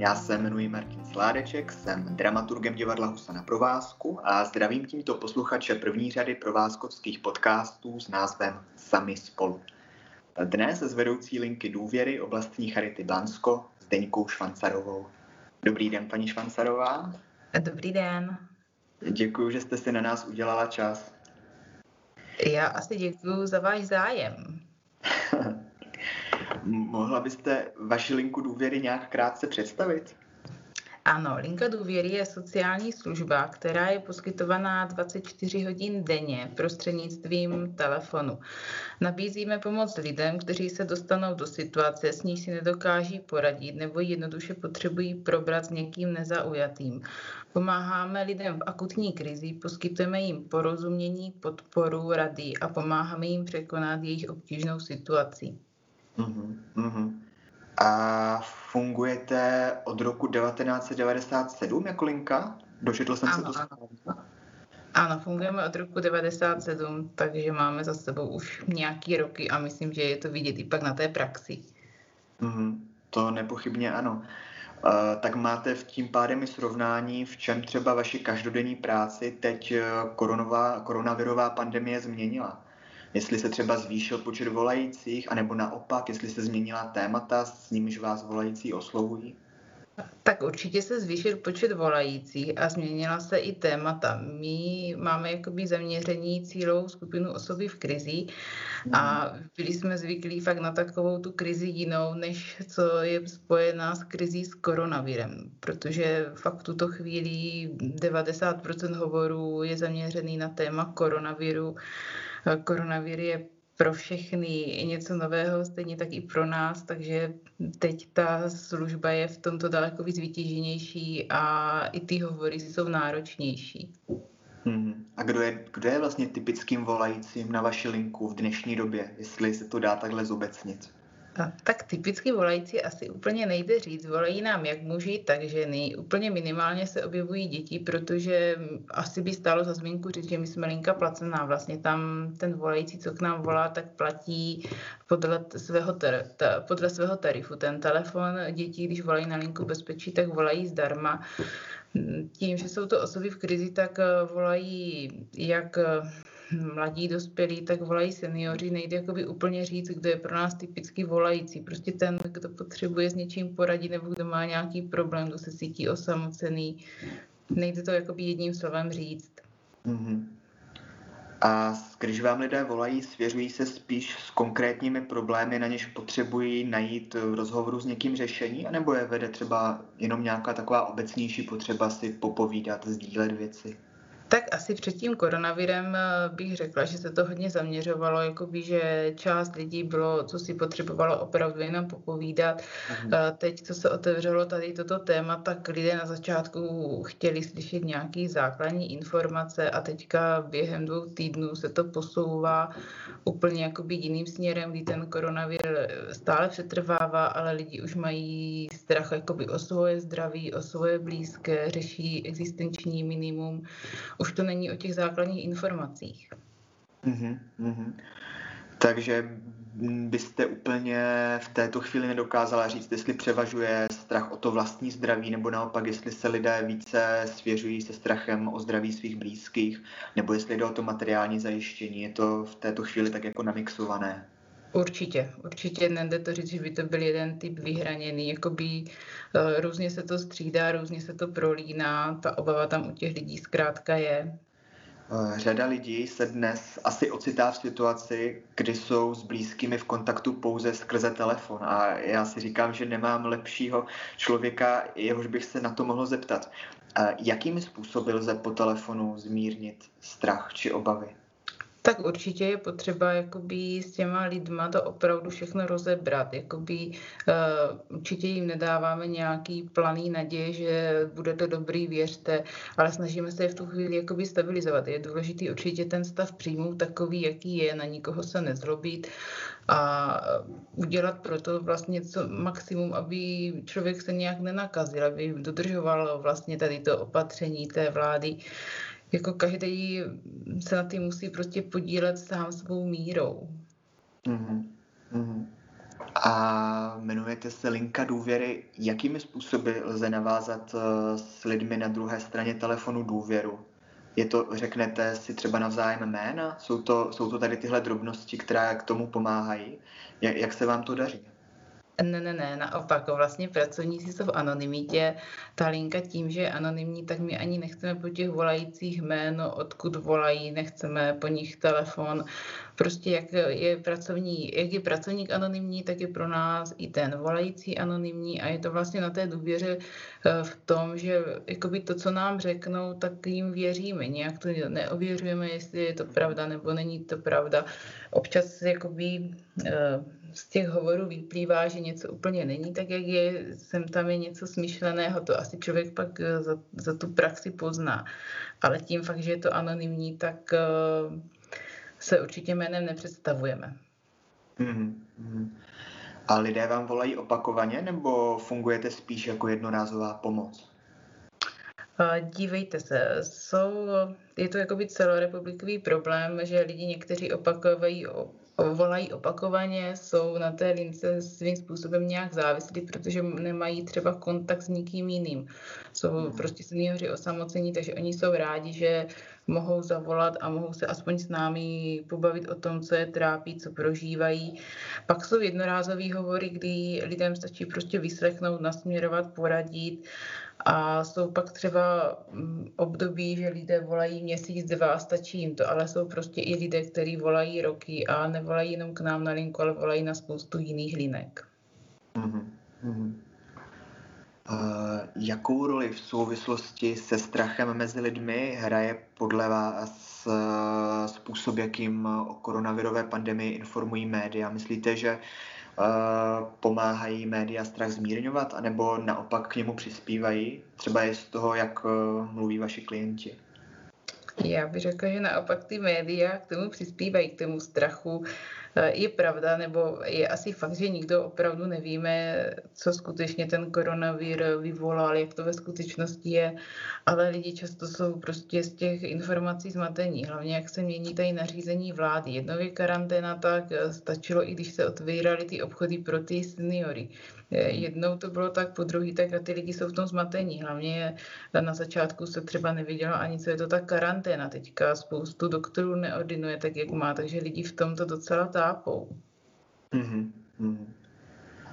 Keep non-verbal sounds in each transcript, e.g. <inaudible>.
Já se jmenuji Martin Sládeček, jsem dramaturgem divadla Husa na provázku a zdravím tímto posluchače první řady provázkovských podcastů s názvem Sami spolu. Dnes s vedoucí linky důvěry oblastní Charity Blansko s Deňkou Švancarovou. Dobrý den, paní Švancarová. Dobrý den. Děkuji, že jste si na nás udělala čas. Já asi děkuji za váš zájem. <laughs> Mohla byste vaši linku důvěry nějak krátce představit? Ano, linka důvěry je sociální služba, která je poskytovaná 24 hodin denně prostřednictvím telefonu. Nabízíme pomoc lidem, kteří se dostanou do situace, s ní si nedokáží poradit nebo jednoduše potřebují probrat s někým nezaujatým. Pomáháme lidem v akutní krizi, poskytujeme jim porozumění, podporu, rady a pomáháme jim překonat jejich obtížnou situaci. Uh-huh, uh-huh. A fungujete od roku 1997 jako linka? Dočetl jsem ano, se to ano. Ano, fungujeme od roku 97, takže máme za sebou už nějaký roky a myslím, že je to vidět i pak na té praxi. Mm, to nepochybně ano. Uh, tak máte v tím pádem i srovnání, v čem třeba vaši každodenní práci teď eh, koronová, koronavirová pandemie změnila? Jestli se třeba zvýšil počet volajících, anebo naopak, jestli se změnila témata, s nimiž vás volající oslovují? Tak určitě se zvýšil počet volajících a změnila se i témata. My máme jakoby zaměření cílovou skupinu osoby v krizi a mhm. byli jsme zvyklí fakt na takovou tu krizi jinou, než co je spojená s krizí s koronavirem, protože fakt v tuto chvíli 90% hovorů je zaměřený na téma koronaviru Koronavir je pro všechny něco nového, stejně tak i pro nás, takže teď ta služba je v tomto daleko víc vytíženější a i ty hovory jsou náročnější. Hmm. A kdo je, kdo je vlastně typickým volajícím na vaši linku v dnešní době, jestli se to dá takhle zobecnit? Tak typicky volající asi úplně nejde říct. Volají nám jak muži, tak ženy. Úplně minimálně se objevují děti, protože asi by stálo za zmínku říct, že my jsme linka placená. Vlastně tam ten volající, co k nám volá, tak platí podle svého, tar- ta, podle svého tarifu. Ten telefon dětí, když volají na linku bezpečí, tak volají zdarma. Tím, že jsou to osoby v krizi, tak volají jak mladí dospělí, tak volají seniori. Nejde jakoby úplně říct, kdo je pro nás typicky volající. Prostě ten, kdo potřebuje s něčím poradit nebo kdo má nějaký problém, kdo se cítí osamocený. Nejde to jakoby jedním slovem říct. Mm-hmm. A když vám lidé volají, svěřují se spíš s konkrétními problémy, na něž potřebují najít v rozhovoru s někým řešení, anebo je vede třeba jenom nějaká taková obecnější potřeba si popovídat, sdílet věci? Tak asi před tím koronavirem eh, bych řekla, že se to hodně zaměřovalo, jakoby, že část lidí bylo, co si potřebovalo opravdu jenom popovídat. Mhm. Eh, teď, co se otevřelo tady toto téma, tak lidé na začátku chtěli slyšet nějaký základní informace a teďka během dvou týdnů se to posouvá úplně jakoby jiným směrem, kdy ten koronavir stále přetrvává, ale lidi už mají strach jakoby o svoje zdraví, o svoje blízké, řeší existenční minimum už to není o těch základních informacích. Mm-hmm, mm-hmm. Takže byste úplně v této chvíli nedokázala říct, jestli převažuje strach o to vlastní zdraví, nebo naopak, jestli se lidé více svěřují se strachem o zdraví svých blízkých, nebo jestli jde o to materiální zajištění. Je to v této chvíli tak jako namixované? Určitě, určitě nejde to říct, že by to byl jeden typ vyhraněný, jakoby uh, různě se to střídá, různě se to prolíná, ta obava tam u těch lidí zkrátka je. Eh, řada lidí se dnes asi ocitá v situaci, kdy jsou s blízkými v kontaktu pouze skrze telefon a já si říkám, že nemám lepšího člověka, jehož bych se na to mohl zeptat. Eh, jakými způsoby lze po telefonu zmírnit strach či obavy? Tak určitě je potřeba jakoby s těma lidma to opravdu všechno rozebrat. Jakoby, uh, určitě jim nedáváme nějaký planý naděje, že bude to dobrý, věřte, ale snažíme se je v tu chvíli jakoby stabilizovat. Je důležitý určitě ten stav přijmout takový, jaký je, na nikoho se nezlobit a udělat pro to vlastně co maximum, aby člověk se nějak nenakazil, aby dodržoval vlastně tady to opatření té vlády jako každý se na tím musí prostě podílet sám svou mírou. Mm-hmm. Mm-hmm. A jmenujete se Linka důvěry. Jakými způsoby lze navázat eh, s lidmi na druhé straně telefonu důvěru? Je to, řeknete si třeba navzájem jména? Jsou to, jsou to tady tyhle drobnosti, které k tomu pomáhají? Jak, jak se vám to daří? Ne, ne, ne, naopak, vlastně pracovníci jsou v anonymitě. Ta linka tím, že je anonymní, tak my ani nechceme po těch volajících jméno, odkud volají, nechceme po nich telefon. Prostě jak je, pracovní, jak je pracovník anonymní, tak je pro nás i ten volající anonymní a je to vlastně na té důvěře eh, v tom, že jakoby to, co nám řeknou, tak jim věříme. Nějak to neověřujeme, jestli je to pravda nebo není to pravda. Občas jakoby eh, z těch hovorů vyplývá, že něco úplně není tak, jak je, sem tam je něco smyšleného, to asi člověk pak eh, za, za tu praxi pozná. Ale tím fakt, že je to anonymní, tak uh, se určitě jménem nepředstavujeme. Mm-hmm. A lidé vám volají opakovaně, nebo fungujete spíš jako jednorázová pomoc? Dívejte se, jsou, je to jakoby celorepublikový problém, že lidi někteří opakují volají opakovaně, jsou na té lince svým způsobem nějak závislí, protože nemají třeba kontakt s nikým jiným. Jsou hmm. prostě seniori osamocení, takže oni jsou rádi, že mohou zavolat a mohou se aspoň s námi pobavit o tom, co je trápí, co prožívají. Pak jsou jednorázové hovory, kdy lidem stačí prostě vyslechnout, nasměrovat, poradit a jsou pak třeba mm, období, že lidé volají měsíc, dva, stačí jim to, ale jsou prostě i lidé, kteří volají roky a nevolají jenom k nám na linku, ale volají na spoustu jiných linek. Mm-hmm. Uh, jakou roli v souvislosti se strachem mezi lidmi hraje podle vás uh, způsob, jakým o koronavirové pandemii informují média? Myslíte, že pomáhají média strach zmírňovat, anebo naopak k němu přispívají? Třeba je z toho, jak uh, mluví vaši klienti. Já bych řekla, že naopak ty média k tomu přispívají, k tomu strachu, je pravda, nebo je asi fakt, že nikdo opravdu nevíme, co skutečně ten koronavir vyvolal, jak to ve skutečnosti je, ale lidi často jsou prostě z těch informací zmatení, hlavně jak se mění tady nařízení vlády. Jednou je karanténa, tak stačilo, i když se otvíraly ty obchody pro ty seniory. Jednou to bylo tak, po druhý tak a ty lidi jsou v tom zmatení. Hlavně na začátku se třeba nevědělo ani, co je to ta karanténa. Teďka spoustu doktorů neordinuje tak, jak má, takže lidi v tom to docela tápou. Mm-hmm.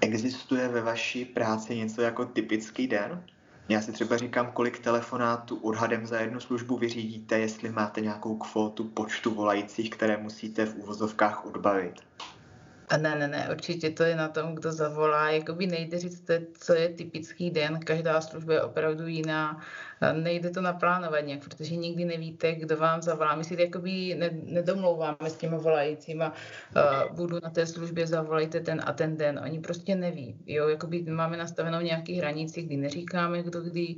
Existuje ve vaší práci něco jako typický den? Já si třeba říkám, kolik telefonátů odhadem za jednu službu vyřídíte, jestli máte nějakou kvótu počtu volajících, které musíte v úvozovkách odbavit. A ne, ne, ne, určitě to je na tom, kdo zavolá. Jakoby nejde říct, co je typický den, každá služba je opravdu jiná nejde to naplánovat nějak, protože nikdy nevíte, kdo vám zavolá. My si jakoby nedomlouváme s těmi volajícíma, budu na té službě, zavolejte ten a ten den. Oni prostě neví. Jo, jakoby máme nastavenou nějaký hranici, kdy neříkáme, kdo kdy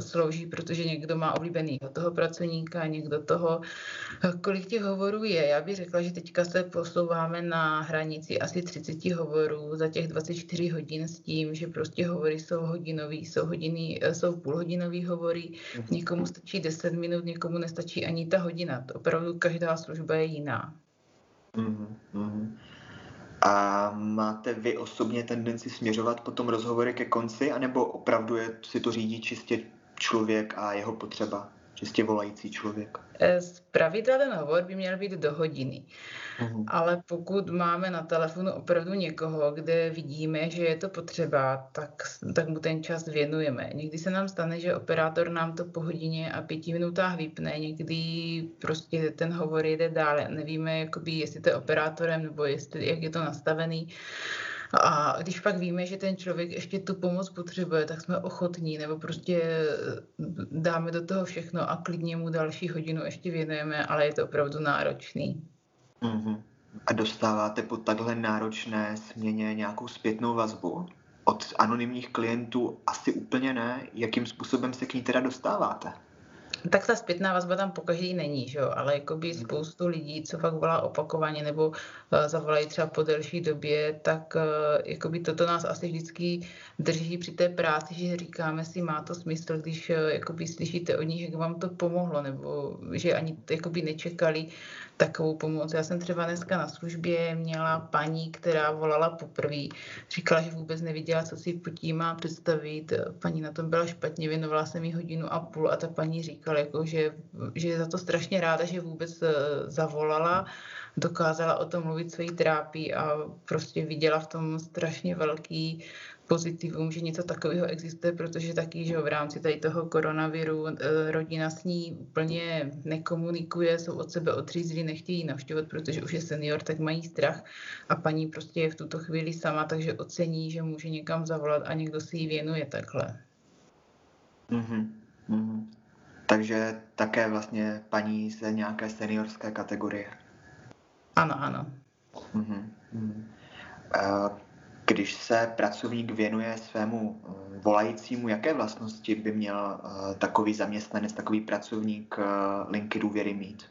slouží, protože někdo má oblíbenýho toho pracovníka, někdo toho. Kolik těch hovorů je? Já bych řekla, že teďka se posouváme na hranici asi 30 hovorů za těch 24 hodin s tím, že prostě hovory jsou hodinový, jsou hodiny, jsou půlhodinový hovory, mhm. někomu stačí 10 minut, někomu nestačí ani ta hodina. To opravdu každá služba je jiná. Mm-hmm. A máte vy osobně tendenci směřovat potom rozhovory ke konci, anebo opravdu je, si to řídí čistě člověk a jeho potřeba? Čistě volající člověk? Z pravidla ten hovor by měl být do hodiny. Uh-huh. Ale pokud máme na telefonu opravdu někoho, kde vidíme, že je to potřeba, tak, tak mu ten čas věnujeme. Někdy se nám stane, že operátor nám to po hodině a pěti minutách vypne, někdy prostě ten hovor jede dále. Nevíme, jakoby, jestli to je operátorem nebo jestli, jak je to nastavený. A když pak víme, že ten člověk ještě tu pomoc potřebuje, tak jsme ochotní, nebo prostě dáme do toho všechno a klidně mu další hodinu ještě věnujeme, ale je to opravdu náročný. Mm-hmm. A dostáváte po takhle náročné směně nějakou zpětnou vazbu? Od anonymních klientů asi úplně ne. Jakým způsobem se k ní teda dostáváte? Tak ta zpětná vazba tam pokaždý není, že jo? ale jakoby hmm. spoustu lidí, co fakt volá opakovaně nebo uh, zavolají třeba po delší době, tak uh, jakoby toto nás asi vždycky drží při té práci, že říkáme si, má to smysl, když uh, jakoby slyšíte od nich, jak vám to pomohlo, nebo že ani jakoby nečekali takovou pomoc. Já jsem třeba dneska na službě měla paní, která volala poprvé, říkala, že vůbec neviděla, co si pod tím má představit. Paní na tom byla špatně, věnovala jsem jí hodinu a půl a ta paní říkala, jako, že, že je za to strašně ráda, že vůbec eh, zavolala, dokázala o tom mluvit, co jí trápí a prostě viděla v tom strašně velký pozitivum, že něco takového existuje, protože taky, že v rámci tady toho koronaviru eh, rodina s ní úplně nekomunikuje, jsou od sebe odřízlí, nechtějí navštěvovat, protože už je senior, tak mají strach a paní prostě je v tuto chvíli sama, takže ocení, že může někam zavolat a někdo si ji věnuje takhle. Mm-hmm. Mm-hmm. Takže také vlastně paní ze nějaké seniorské kategorie. Ano, ano. Mm-hmm. Uh, když se pracovník věnuje svému eh, volajícímu, jaké vlastnosti by měl eh, takový zaměstnanec, takový pracovník eh, linky důvěry mít?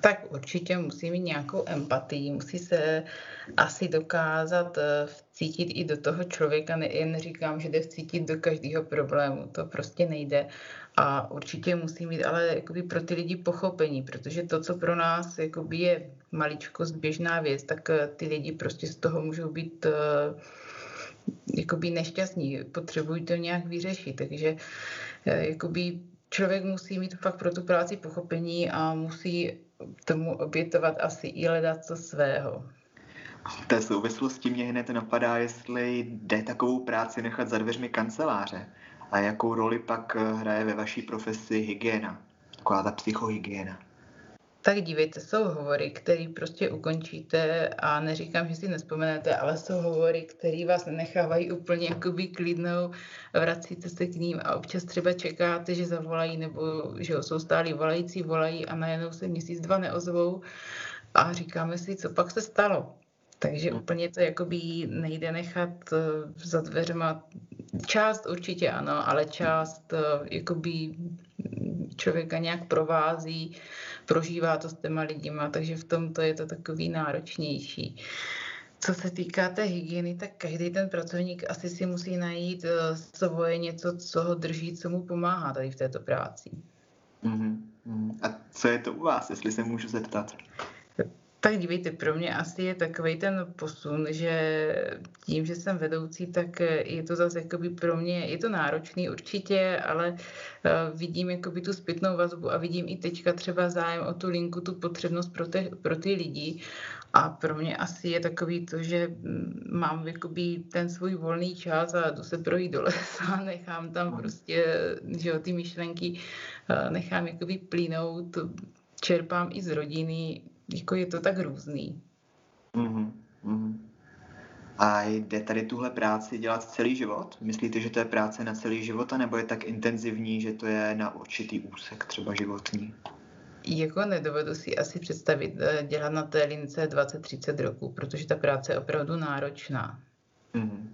Tak určitě musí mít nějakou empatii, musí se asi dokázat vcítit i do toho člověka. Ne, jen říkám, že jde vcítit do každého problému, to prostě nejde. A určitě musí mít ale jakoby pro ty lidi pochopení, protože to, co pro nás jakoby je maličkost, běžná věc, tak eh, ty lidi prostě z toho můžou být eh, jakoby nešťastní, potřebují to nějak vyřešit, takže eh, jakoby člověk musí mít fakt pro tu práci pochopení a musí tomu obětovat asi i hledat co svého. V té souvislosti mě hned napadá, jestli jde takovou práci nechat za dveřmi kanceláře a jakou roli pak hraje ve vaší profesi hygiena, taková ta psychohygiena. Tak dívejte, jsou hovory, které prostě ukončíte a neříkám, že si nespomenete, ale jsou hovory, které vás nenechávají úplně jakoby klidnou, vracíte se k ním a občas třeba čekáte, že zavolají nebo že jsou stáli volající, volají a najednou se měsíc, dva neozvou. A říkáme si, co pak se stalo. Takže úplně to jakoby nejde nechat eh, za dveřma. Část určitě ano, ale část eh, jakoby člověka nějak provází, prožívá to s těma lidima, takže v tomto je to takový náročnější. Co se týká té hygieny, tak každý ten pracovník asi si musí najít eh, svoje něco, co ho drží, co mu pomáhá tady v této práci. Mm-hmm. A co je to u vás, jestli se můžu zeptat? Tak dívejte, pro mě asi je takový ten posun, že tím, že jsem vedoucí, tak je to zase jakoby pro mě, je to náročný určitě, ale eh, vidím jakoby tu zpětnou vazbu a vidím i teďka třeba zájem o tu linku, tu potřebnost pro, te, pro ty lidi. A pro mě asi je takový to, že mm, mám jakoby ten svůj volný čas a jdu se projít do lesa, <laughs> nechám tam prostě, že jo, ty myšlenky eh, nechám jakoby plínout, čerpám i z rodiny, jako je to tak různý. Mm-hmm. mm-hmm. A jde tady tuhle práci dělat celý život? Myslíte, že to je práce na celý život, nebo je tak intenzivní, že to je na určitý úsek třeba životní? Jako nedovedu si asi představit eh, dělat na té lince 20-30 roků, protože ta práce je opravdu náročná. Mm-hmm.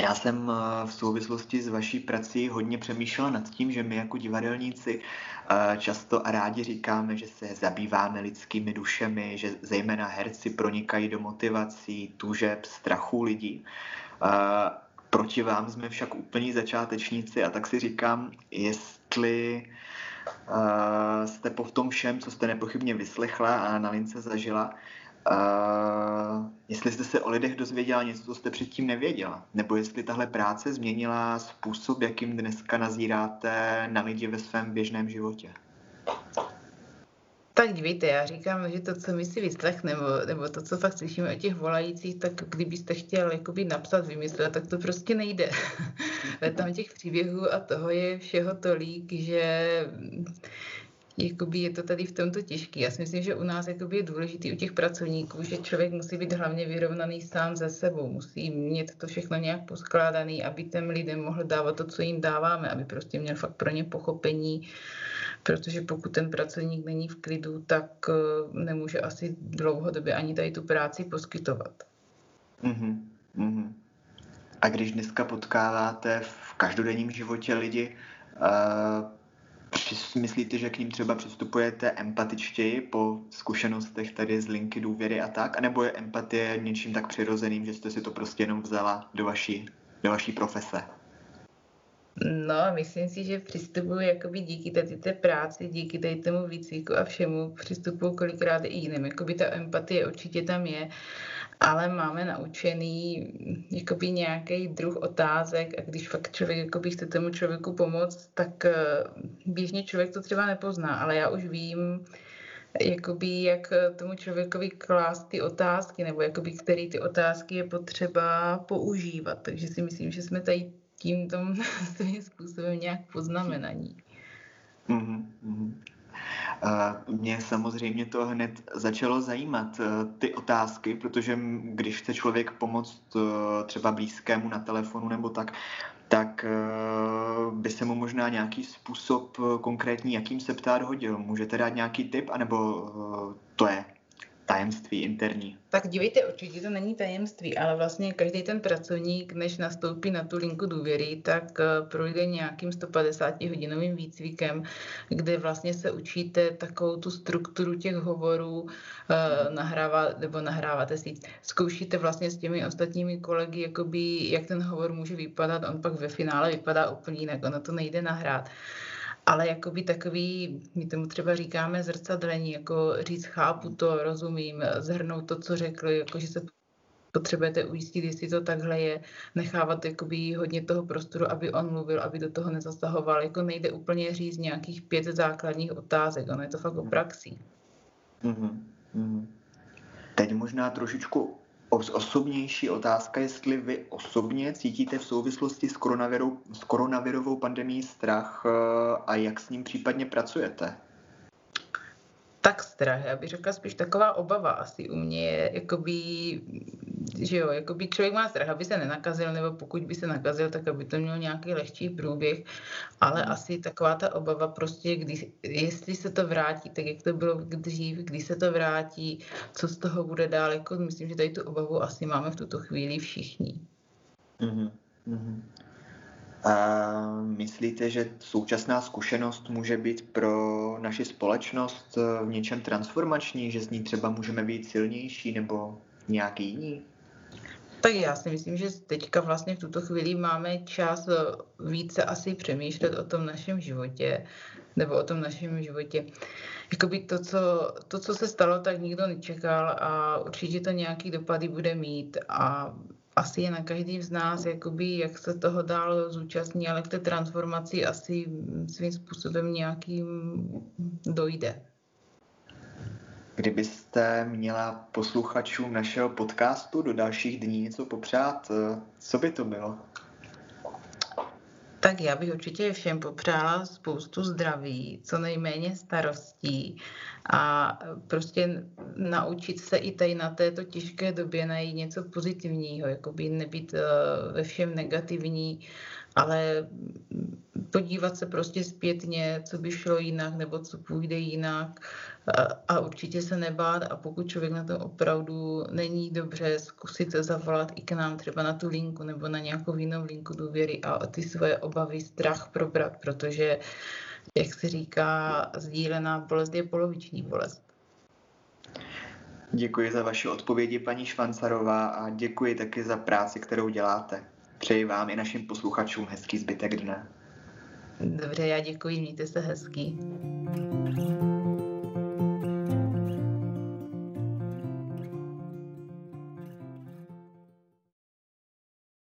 Já jsem eh, v souvislosti s vaší prací hodně přemýšlela nad tím, že my jako divadelníci eh, často a rádi říkáme, že se zabýváme lidskými dušemi, že zejména herci pronikají do motivací, tužeb, strachu lidí. Eh, proti vám jsme však úplní začátečníci a tak si říkám, jestli jste po tom všem, co jste nepochybně vyslechla a na lince zažila, Uh, jestli jste se o lidech dozvěděla něco, co jste předtím nevěděla, nebo jestli tahle práce změnila způsob, jakým dneska nazíráte na lidi ve svém běžném životě. Tak dívejte, já říkám, že to, co my si vyslechneme, nebo, nebo to, co fakt slyšíme o těch volajících, tak kdybyste chtěl jakoby napsat, vymyslet, tak to prostě nejde. <laughs> tam těch příběhů a toho je všeho tolik, že jakoby je to tady v tomto těžké. Já si myslím, že u nás jakoby je důležitý u těch pracovníků, že člověk musí být hlavně vyrovnaný sám ze sebou, musí mít to všechno nějak poskládaný, aby těm lidem mohl dávat to, co jim dáváme, aby prostě měl fakt pro ně pochopení, protože pokud ten pracovník není v klidu, tak eh, nemůže asi dlouhodobě ani tady tu práci poskytovat. Mm-hmm. Mm-hmm. A když dneska potkáváte v každodenním životě lidi, uh, myslíte, že k ním třeba přistupujete empatičtěji po zkušenostech tady z linky důvěry a tak? anebo je empatie něčím tak přirozeným, že jste si to prostě jenom vzala do vaší, do vaší profese? No, myslím si, že přistupuji jakoby díky tady té práci, díky tady tomu výcviku a všemu, přistupuji kolikrát i jiným. Jakoby ta empatie určitě tam je, ale máme naučený jakoby nějaký druh otázek a když fakt člověk jakoby chce tomu člověku pomoct, tak eh, běžně člověk to třeba nepozná, ale já už vím, jakoby jak tomu člověkovi klást ty otázky, nebo jakoby který ty otázky je potřeba používat. Takže si myslím, že jsme tady tímto <laughs> svým způsobem nějak poznamenaní. Mm-hmm. Mě samozřejmě to hned začalo zajímat, eh, ty otázky, protože když chce člověk pomoct eh, třeba blízkému na telefonu nebo tak, tak eh, by se mu možná nějaký způsob konkrétní, jakým se ptát hodil. Můžete dát nějaký tip, anebo to je tajemství interní. Tak dívejte, určitě to není tajemství, ale vlastně každý ten pracovník, než nastoupí na tu linku důvěry, tak eh, projde nějakým 150 hodinovým výcvikem, kde vlastně se učíte takovou tu strukturu těch hovorů, eh, nahrávat, nebo nahráváte si, zkoušíte vlastně s těmi ostatními kolegy, jakoby, jak ten hovor může vypadat, on pak ve finále vypadá úplně jinak, ono to nejde nahrát ale jakoby takový, my tomu třeba říkáme zrcadlení, jako říct chápu to, rozumím, zhrnout to, co řekli, jako že se potřebujete ujistit, jestli to takhle je, nechávat jakoby hodně toho prostoru, aby on mluvil, aby do toho nezasahoval. Jako nejde úplně říct nějakých pět základních otázek, ono je to fakt o praxi. Mm-hmm. Teď možná trošičku osobnější otázka, jestli vy osobně cítíte v souvislosti s, koronavirou, s koronavirovou pandemí strach eh, a jak s ním případně pracujete? Tak strach, já bych řekla spíš taková obava asi u mě je, jakoby že jo, jako by člověk má strach, aby se nenakazil, nebo pokud by se nakazil, tak aby to měl nějaký lehčí průběh, ale hmm. asi taková ta obava prostě, když, jestli se to vrátí, tak jak to bylo dřív, když se to vrátí, co z toho bude dál, jako myslím, že tady tu obavu asi máme v tuto chvíli všichni. Mm-hmm. Mm-hmm. A myslíte, že současná zkušenost může být pro naši společnost v něčem transformační, že z ní třeba můžeme být silnější nebo nějaký jiný? Tak já si myslím, že teďka vlastně v tuto chvíli máme čas eh, více asi přemýšlet o tom našem životě, nebo o tom našem životě. Jakoby to co, to, co se stalo, tak nikdo nečekal a určitě to nějaký dopady bude mít a asi je na každým z nás, jakoby, jak se toho dál zúčastní, ale k té transformaci asi svým způsobem nějakým dojde. Kdybyste měla posluchačům našeho podcastu do dalších dní něco popřát, eh, co by to bylo? Tak já bych určitě všem popřála spoustu zdraví, co nejméně starostí a prostě naučit se i tady na této těžké době najít něco pozitivního, jako by nebýt eh, ve všem negativní, ale podívat se prostě zpětně, co by šlo jinak nebo co půjde jinak a určitě se nebát a pokud člověk na to opravdu není dobře, zkusit zavolat i k nám třeba na tu linku nebo na nějakou jinou linku důvěry a ty svoje obavy, strach probrat, protože jak se říká, sdílená bolest je poloviční bolest. Děkuji za vaše odpovědi, paní Švancarová, a děkuji taky za práci, kterou děláte. Přeji vám i našim posluchačům hezký zbytek dne. Dobře, já děkuji, mějte se hezký.